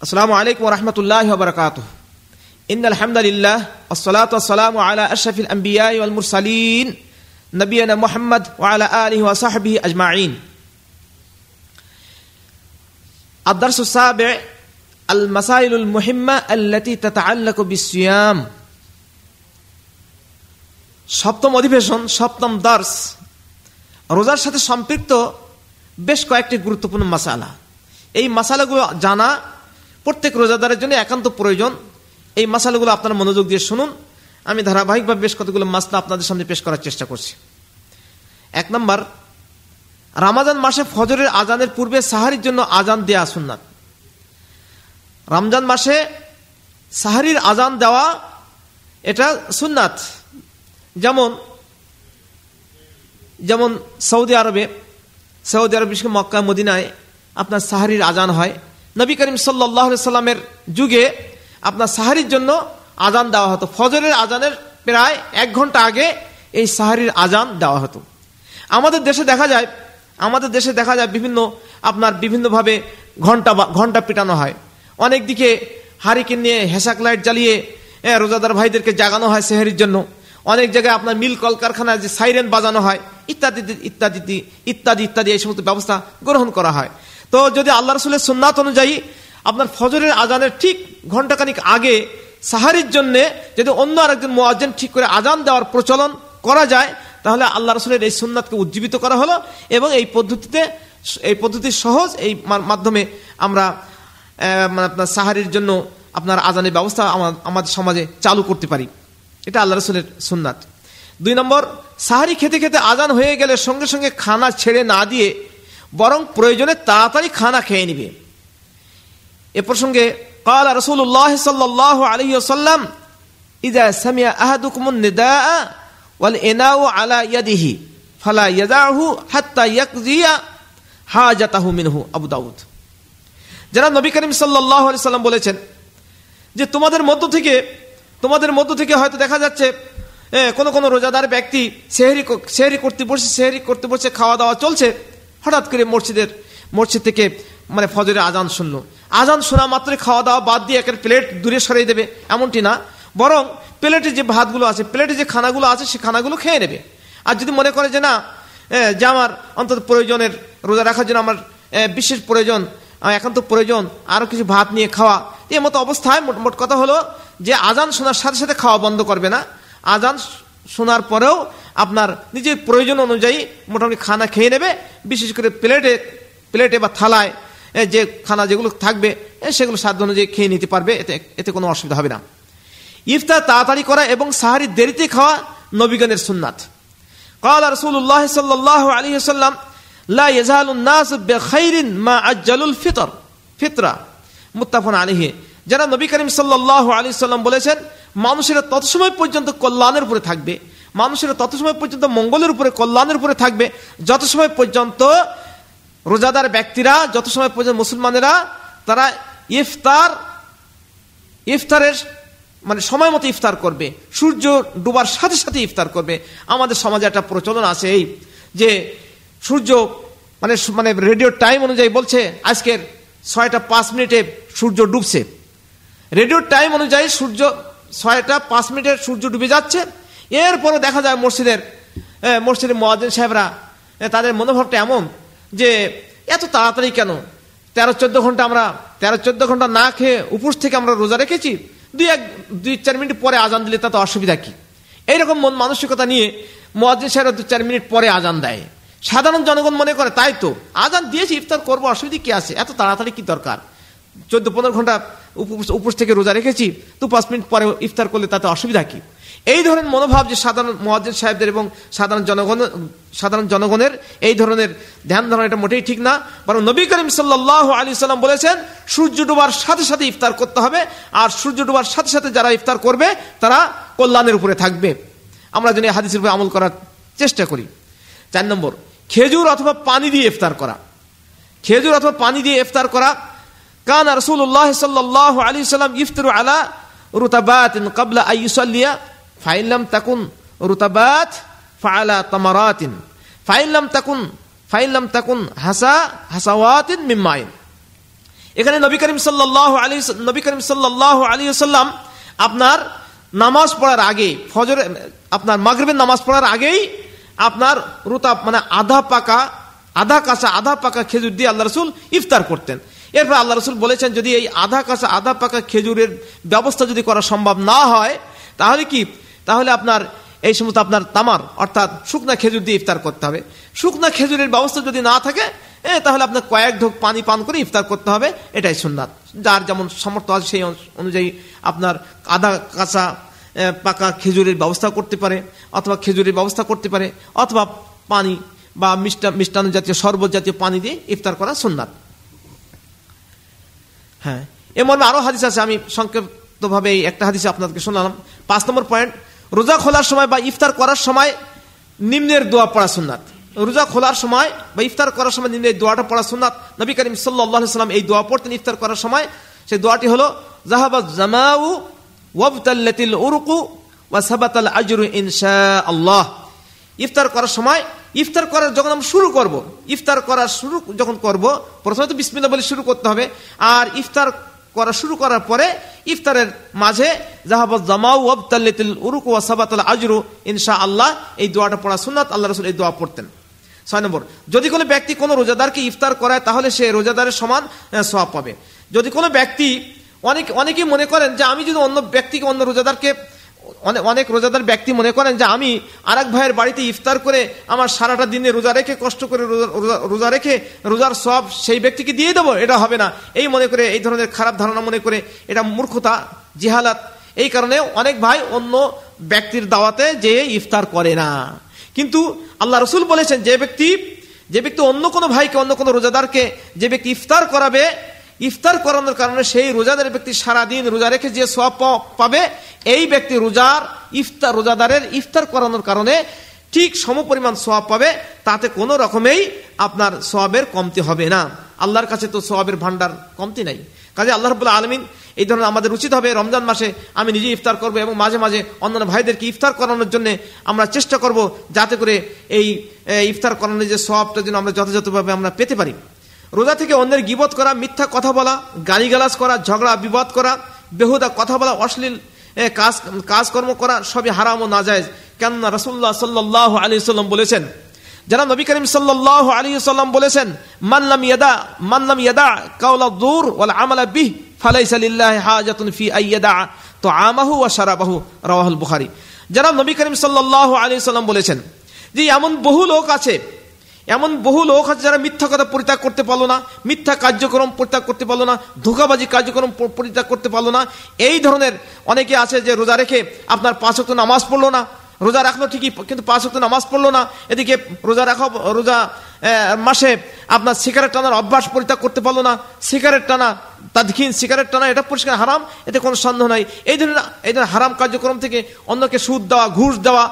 السلام عليكم ورحمة الله وبركاته إن الحمد لله والصلاة والسلام على أشرف الأنبياء والمرسلين نبينا محمد وعلى آله وصحبه أجمعين الدرس السابع المسائل المهمة التي تتعلق بالصيام সপ্তম অধিবেশন সপ্তম দার্স রোজার সাথে সম্পৃক্ত বেশ কয়েকটি গুরুত্বপূর্ণ মাসালা এই মাসালাগুলো জানা প্রত্যেক রোজাদারের জন্য একান্ত প্রয়োজন। এই মাসালাগুলো আপনার মনোযোগ দিয়ে শুনুন। আমি ধারাবাহিকভাবে বেশ কতগুলো মাসলা আপনাদের সামনে পেশ করার চেষ্টা করছি। এক নম্বর, রামাজান মাসে ফজরের আজানের পূর্বে সাহারির জন্য আজান দেয়া সুন্নাত। রমজান মাসে সাহারির আজান দেওয়া এটা সুন্নাত। যেমন যেমন সৌদি আরবে, সৌদি আরব বিশেষ মক্কা, মদিনায় আপনার সাহারির আজান হয়। নবী করিম সাল্লাহ সাল্লামের যুগে আপনার সাহারির জন্য আজান দেওয়া হতো। ফজরের আজানের প্রায় এক ঘণ্টা আগে এই সাহারির আজান দেওয়া হতো। আমাদের দেশে দেখা যায়, আমাদের দেশে দেখা যায় বিভিন্ন আপনার বিভিন্নভাবে ঘণ্টা ঘণ্টা পিটানো হয়। অনেক দিকে হারিকেন নিয়ে হেসাক লাইট জ্বালিয়ে রোজাদার ভাইদেরকে জাগানো হয় সেহারির জন্য। অনেক জায়গায় আপনার মিল কলকারখানায় যে সাইরেন বাজানো হয়, ইত্যাদি ইত্যাদি ইত্যাদি ইত্যাদি এই সমস্ত ব্যবস্থা গ্রহণ করা হয়। তো যদি আল্লাহ রসুলের সুন্নাত অনুযায়ী আপনার ফজরের আজানের ঠিক ঘন্টাখানিক আগে সাহারির জন্য যদি অন্য আরেকজন মোয়াজ্জেন ঠিক করে আজান দেওয়ার প্রচলন করা যায়, তাহলে আল্লাহ রসুলের এই সুন্নাতকে উজ্জীবিত করা হলো এবং এই পদ্ধতিতে, এই পদ্ধতি সহজ এই মাধ্যমে আমরা মানে আপনার সাহারির জন্য আপনার আজানের ব্যবস্থা আমাদের সমাজে চালু করতে পারি। এটা আল্লাহ রসুলের সুন্নাত। দুই নম্বর, সাহারি খেতে খেতে আজান হয়ে গেলে সঙ্গে সঙ্গে খানা ছেড়ে না দিয়ে বরং প্রয়োজনে তাড়াতাড়ি খানা খেয়ে নিবে এ প্রসঙ্গে قال رسول الله صلى الله عليه وسلم إذا سمع أحدكم النداء والإناء على يده فلا يدعه حتى يقضي حاجته منه أبو داود যারা নবী করিম সাল্লাহ সাল্লাম বলেছেন যে তোমাদের মধ্য থেকে তোমাদের মধ্য থেকে হয়তো দেখা যাচ্ছে কোন কোন রোজাদার ব্যক্তি সেহেরি সেহেরি করতে বসে সেহেরি করতে বসে খাওয়া দাওয়া চলছে হঠাৎ করে মসজিদের, মসজিদ থেকে মানে ফজরে আজান শুনলো। আজান শোনা মাত্রই খাওয়া দাওয়া বাদ দিয়ে একের প্লেট দূরে সরিয়ে দেবে, এমনটি না। বরং প্লেটে যে ভাতগুলো আছে, প্লেটে যে খানাগুলো আছে, সে খানাগুলো খেয়ে নেবে। আর যদি মনে করে যে না যে আমার অন্তত প্রয়োজনের রোজা রাখার জন্য আমার বিশেষ প্রয়োজন একান্ত প্রয়োজন আরও কিছু ভাত নিয়ে খাওয়া এই মতো অবস্থায় মোট মোট কথা হলো যে আজান শোনার সাথে সাথে খাওয়া বন্ধ করবে না। আজান শোনার পরেও আপনার নিজের প্রয়োজন অনুযায়ী মোটামুটি খানা খেয়ে নেবে বিশেষ করে প্লেটে প্লেটে বা থালায় যে খানা যেগুলো থাকবে সেগুলো সাধ্য অনুযায়ী খেয়ে নিতে পারবে এতে এতে কোনো অসুবিধা হবে না ইফতার তাড়াতাড়ি করা এবং সাহারি দেরিতে খাওয়া নবীগণের সুন্নাত قال رسول الله صلى الله عليه وسلم لا يزال الناس بخير ما عجل الفطر فطرة মুত্তাফান আলিহে যারা নবী করিম সাল্লাহ আলী সাল্লাম বলেছেন মানুষেরা তত সময় পর্যন্ত কল্যাণের উপরে থাকবে মানুষেরা তত সময় পর্যন্ত মঙ্গলের উপরে, কল্যাণের উপরে থাকবে। যত সময় পর্যন্ত রোজাদার ব্যক্তিরা, যত সময় পর্যন্ত মুসলমানেরা, তারা ইফতার, ইফতারের মানে সময় মতো ইফতার করবে, সূর্য ডুবার সাথে সাথে ইফতার করবে। আমাদের সমাজে একটা প্রচলন আছে এই যে সূর্য মানে মানে রেডিও টাইম অনুযায়ী বলছে, আজকের ছয়টা পাঁচ মিনিটে সূর্য ডুবছে। রেডিওর টাইম অনুযায়ী সূর্য ছয়টা পাঁচ মিনিটে সূর্য ডুবে যাচ্ছে এরপরে দেখা যায় মসজিদের মসজিদের মহাজিন সাহেবরা তাদের মনোভাবটা এমন যে এত তাড়াতাড়ি কেন? তেরো, চোদ্দ ঘণ্টা আমরা, তেরো, চোদ্দ ঘণ্টা না খেয়ে উপোস থেকে আমরা রোজা রেখেছি? দুই এক, দুই, চার মিনিট পরে আজান দিলে তাতে অসুবিধা কি? এইরকম মন মানসিকতা নিয়ে মহাজিন সাহেবরা দু চার মিনিট পরে আজান দেয়। সাধারণ জনগণ মনে করে, তাই তো। আজান দিয়েছি, ইফতার করব, অসুবিধা কি আছে? এত তাড়াতাড়ি কি দরকার? চোদ্দ, পনেরো ঘণ্টা উপোস থেকে রোজা রেখেছি, দু পাঁচ মিনিট পরে ইফতার করলে তাতে অসুবিধা কি? এই ধরনের মনোভাব যে সাধারণ মহাজিদ সাহেবদের এবং সাধারণ জনগণ, সাধারণ জনগণের এই ধরনের ধ্যান ধারণা এটা মোটেই ঠিক না। বরং নবী করিম সাল্লাহ আলী সাল্লাম বলেছেন, সূর্য ডুবার সাথে সাথে ইফতার করতে হবে, আর সূর্য ডুবার সাথে সাথে যারা ইফতার করবে, তারা কল্যাণের উপরে থাকবে। আমরা যেন হাদিসের উপরে আমল করার চেষ্টা করি। চার নম্বর, খেজুর অথবা পানি দিয়ে ইফতার করা। খেজুর অথবা পানি দিয়ে ইফতার করা কান রসুল্লাহ সাল্লাহ আলী সাল্লাম ইফতার আলা রুতাবাত কাবলা আইসলিয়া ফাইলাম তাকুন রুতাবাত ফালা তামারাতিন ফাইলাম তাকুন ফাইলাম তাকুন হাসা, হাসাওয়াতিন মিম্মাইন। এখানে নবী করিম সাল্লাহ আলী নবী করিম সাল্লাহ আলী সাল্লাম আপনার নামাজ পড়ার আগে, ফজর, আপনার মাগরিবের নামাজ পড়ার আগেই আপনার রুতা মানে আধা পাকা, আধা কাঁচা, আধা পাকা খেজুর দিয়ে আল্লাহ রসুল ইফতার করতেন। এরপর আল্লাহ রসুল বলেছেন, যদি এই আধা কাঁচা, আধা পাকা খেজুরের ব্যবস্থা যদি করা সম্ভব না হয়, তাহলে কি? তাহলে আপনার এই সমস্ত আপনার তামার, অর্থাৎ শুকনা খেজুর দিয়ে ইফতার করতে হবে। শুকনা খেজুরের ব্যবস্থা যদি না থাকে তাহলে আপনার কয়েক ঢোক পানি পান করে ইফতার করতে হবে, এটাই সুন্নাত। যার যেমন সামর্থ্য আছে সেই অনুযায়ী আপনার আধা কাঁচা পাকা খেজুরের ব্যবস্থা করতে পারে, অথবা খেজুরের ব্যবস্থা করতে পারে, অথবা পানি বা মিষ্টা, মিষ্টান্ন জাতীয়, শরবত জাতীয় পানি দিয়ে ইফতার করা সুন্নাত। হ্যাঁ। এ মর্মে আরও হাদিস আছে, আমি সংক্ষিপ্তভাবে একটা হাদিসে আপনাদেরকে শোনালাম। পাঁচ নম্বর পয়েন্ট রোজা খোলার সময় বা ইফতার করার সময় নিম্নের দোয়া পড়া সুন্নাত। রোজা খোলার সময় বা ইফতার করার সময় নিম্নের দোয়াটা পড়া সুন্নাত। নবী করিম সাল্লাহ সাল্লাম এই দোয়া পড়তেন ইফতার করার সময়। সেই দোয়াটি হলো জাহাবাদ জামাউ ওয়াবতাল্লাতিল উরুকু ওয়া সাবাতাল আজরু ইনশা আল্লাহ ইফতার করার সময় ইফতার করার যখন আমরা শুরু করব, ইফতার করার শুরু যখন করব, প্রথমে তো বিসমিল্লা বলে শুরু করতে হবে। আর ইফতার করা শুরু করার পরে ইফতারের মাঝে জাহাবত জামাউ ওয়াবতাল্লাতিল উরুকু ওয়া সাবাতাল আজরু ইনশা আল্লাহ এই দোয়াটা পড়া সুন্নাত, আল্লাহ রাসূল এই দোয়া পড়তেন। ছয় নম্বর, যদি কোনো ব্যক্তি কোনো রোজাদারকে ইফতার করায়, তাহলে সে রোজাদারের সমান সওয়াব পাবে। যদি কোনো ব্যক্তি অনেক, অনেকেই মনে করেন যে আমি যদি অন্য ব্যক্তিকে, অন্য রোজাদারকে অনেক অনেক রোজাদার ব্যক্তি মনে করেন যে আমি আরেক ভাইয়ের বাড়িতে ইফতার করে আমার সারাটা দিনে রোজা রেখে, কষ্ট করে রোজা রেখে রোজার সব সেই ব্যক্তিকে দিয়ে দেবো, এটা হবে না। এই মনে করে, এই ধরনের খারাপ ধারণা মনে করে, এটা মূর্খতা, জিহালাত। এই কারণে অনেক ভাই অন্য ব্যক্তির দাওয়াতে যে ইফতার করে না। কিন্তু আল্লাহ রসুল বলেছেন, যে ব্যক্তি যে ব্যক্তি অন্য কোনো ভাইকে, অন্য কোনো রোজাদারকে যে ব্যক্তি ইফতার করাবে ইফতার করানোর কারণে সেই রোজাদার ব্যক্তি সারাদিন রোজা রেখে যে সব পাবে, এই ব্যক্তি রোজার ইফতার, রোজাদারের ইফতার করানোর কারণে ঠিক সমপরিমাণ সোয়াব পাবে, তাতে কোনো রকমেই আপনার সোয়াবের কমতি হবে না। আল্লাহর কাছে তো সোয়াবের ভান্ডার কমতি নাই। কাজে আল্লাহ রবুল্লাহ আলমিন এই ধরনের আমাদের উচিত হবে, রমজান মাসে আমি নিজে ইফতার করব এবং মাঝে মাঝে অন্যান্য ভাইদেরকে ইফতার করানোর জন্য আমরা চেষ্টা করব, যাতে করে এই ইফতার করানোর যে সবটা যেন আমরা যথাযথভাবে আমরা পেতে পারি। রোজা থেকে অন্যের গিবত করা, মিথ্যা কথা বলা, গালিগালাজ করা, ঝগড়া, বিবাদ করা, বেহুদা কথা বলা, অশ্লীল কাজ, কাজকর্ম করা, সবই হারাম ও নাজায়জ। কেননা রসুল্লাহ সাল্লাহ আলী সাল্লাম বলেছেন, যারা নবী করিম সাল্লাহ আলী সাল্লাম বলেছেন মানলাম ইয়াদা মানলাম ইয়াদা কাউলা দূর ওয়ালা আমালা বিহ, ফালাইসা লিল্লাহি হাজাতুন ফি আইয়াদা তো আমাহু ওয়া শারাবাহু রাওয়াহুল বুখারী। যারা নবী করিম সাল্লাহ আলী সাল্লাম বলেছেন যে, এমন বহু লোক আছে এমন বহু লোক আছে যারা মিথ্যা কথা পরিত্যাগ করতে পারল না, মিথ্যা কার্যক্রম পরিত্যাগ করতে পারল না, ধোকাবাজি কার্যক্রম পরিত্যাগ করতে পারল না। এই ধরনের অনেকে আছে যে রোজা রেখে আপনার পাঁচ হতো নামাজ পড়ল না, রোজা রাখল ঠিকই, কিন্তু পাঁচ হতো নামাজ পড়ল না, এদিকে রোজা রাখা, রোজা মাসে আপনার সিগারেট টানার অভ্যাস পরিত্যাগ করতে পারল না, সিগারেট টানা, তাদখিন সিগারেট টানা, এটা পরিষ্কার হারাম, এতে কোনো সন্দেহ নাই। এই ধরনের এই ধরনের হারাম কার্যক্রম থেকে অন্যকে সুদ দেওয়া, ঘুষ দেওয়া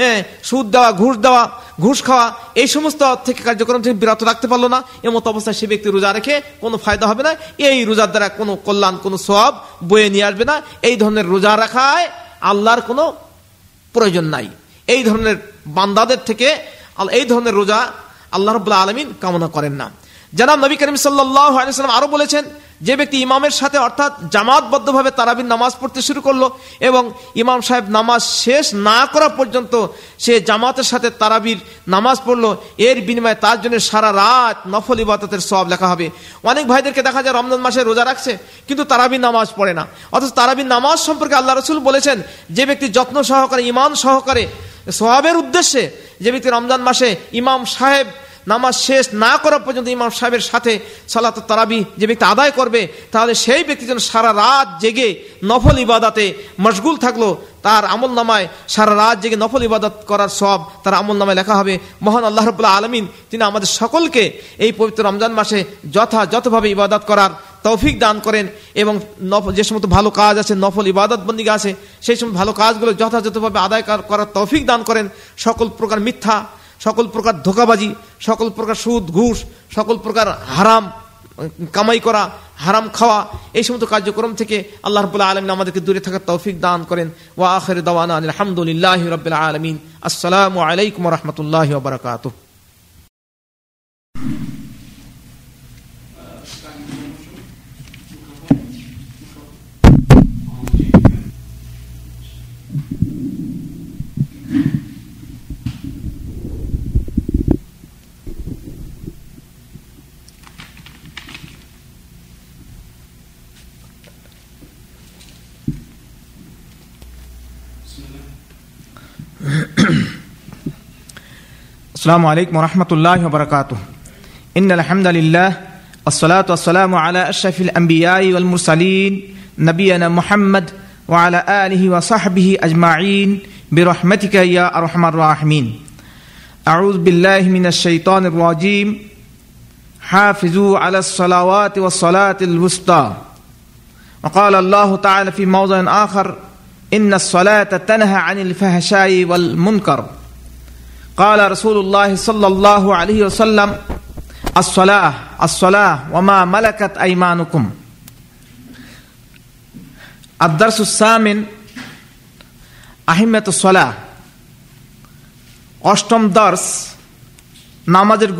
হ্যাঁ সুদ দেওয়া, ঘুষ দেওয়া ঘুষ খাওয়া, এই সমস্ত থেকে কার্যক্রম থেকে বিরত রাখতে পারল না। এমতো অবস্থায় সে ব্যক্তি রোজা রেখে কোনো ফায়দা হবে না। এই রোজার দ্বারা কোনো কল্যাণ, কোনো সব বয়ে নিয়ে আসবে না। এই ধরনের রোজা রাখায় আল্লাহর কোনো প্রয়োজন নাই। এই ধরনের বান্দাদের থেকে এই ধরনের রোজা আল্লাহ রবাহ আলমিন কামনা করেন না। জানাব নবী করিম সাল্লাম আরও বলেছেন যে ব্যক্তি ইমামের সাথে অর্থাৎ জামাতবদ্ধভাবে তারাবির নামাজ পড়তে শুরু করল এবং ইমাম সাহেব নামাজ শেষ না করা পর্যন্ত সে জামাতের সাথে তারাবির নামাজ পড়ল, এর বিনিময়ে তার জন্য সারা রাত নফল ইবাদতের সব লেখা হবে। অনেক ভাইদেরকে দেখা যায় রমজান মাসে রোজা রাখছে, কিন্তু তারাবির নামাজ পড়ে না। অথচ তারাবির নামাজ সম্পর্কে আল্লাহ রসুল বলেছেন, যে ব্যক্তি যত্ন সহকারে, ইমান সহকারে সোহাবের উদ্দেশ্যে যে ব্যক্তি রমজান মাসে ইমাম সাহেব নামাজ শেষ না করা পর্যন্ত ইমাম সাহেবের সাথে সালাত তারাবি যে ব্যক্তি আদায় করবে, তাহলে সেই ব্যক্তি যেন সারা রাত জেগে নফল ইবাদাতে মশগুল থাকল। তার আমল নামায় সারা রাত জেগে নফল ইবাদত করার সব তার আমল নামায় লেখা হবে। মহান আল্লাহ রবুল্লাহ আলমিন, তিনি আমাদের সকলকে এই পবিত্র রমজান মাসে যথাযথভাবে ইবাদত করার তৌফিক দান করেন এবং যে সমস্ত ভালো কাজ আছে, নফল ইবাদত বন্দিগা আছে, সেই সমস্ত ভালো কাজগুলো যথাযথভাবে আদায় করার তৌফিক দান করেন। সকল প্রকার মিথ্যা সকল প্রকার ধোকাবাজি, সকল প্রকার সুদ, ঘুষ, সকল প্রকার হারাম, কামাই করা, হারাম খাওয়া, এই সমস্ত কার্যক্রম থেকে আল্লাহ রবুল্লাহ আলমিন আমাদেরকে দূরে থাকার তৌফিক দান করেন। ওয়া আখের দাওয়ান আলহামদুলিল্লাহ রবিল আলমিন। আসসালামু আলাইকুম রহমতুল্লাহ বারকাত السلام عليكم ورحمة الله وبركاته. إن الحمد لله والصلاة والسلام على أشرف الأنبياء والمرسلين نبينا محمد وعلى آله وصحبه أجمعين برحمتك يا أرحم الراحمين. أعوذ بالله من الشيطان الرجيم. حافظوا على الصلوات والصلاة الوسطى. وقال الله تعالى في موضع آخر إن الصلاة تنهى عن الفحشاء والمنكر. قال رسول الله صلى الله عليه وسلم الصلاة الصلاة وما ملكت أيمانكم الدرس الثامن أهمية الصلاة অষ্টম দর্শ নামাজের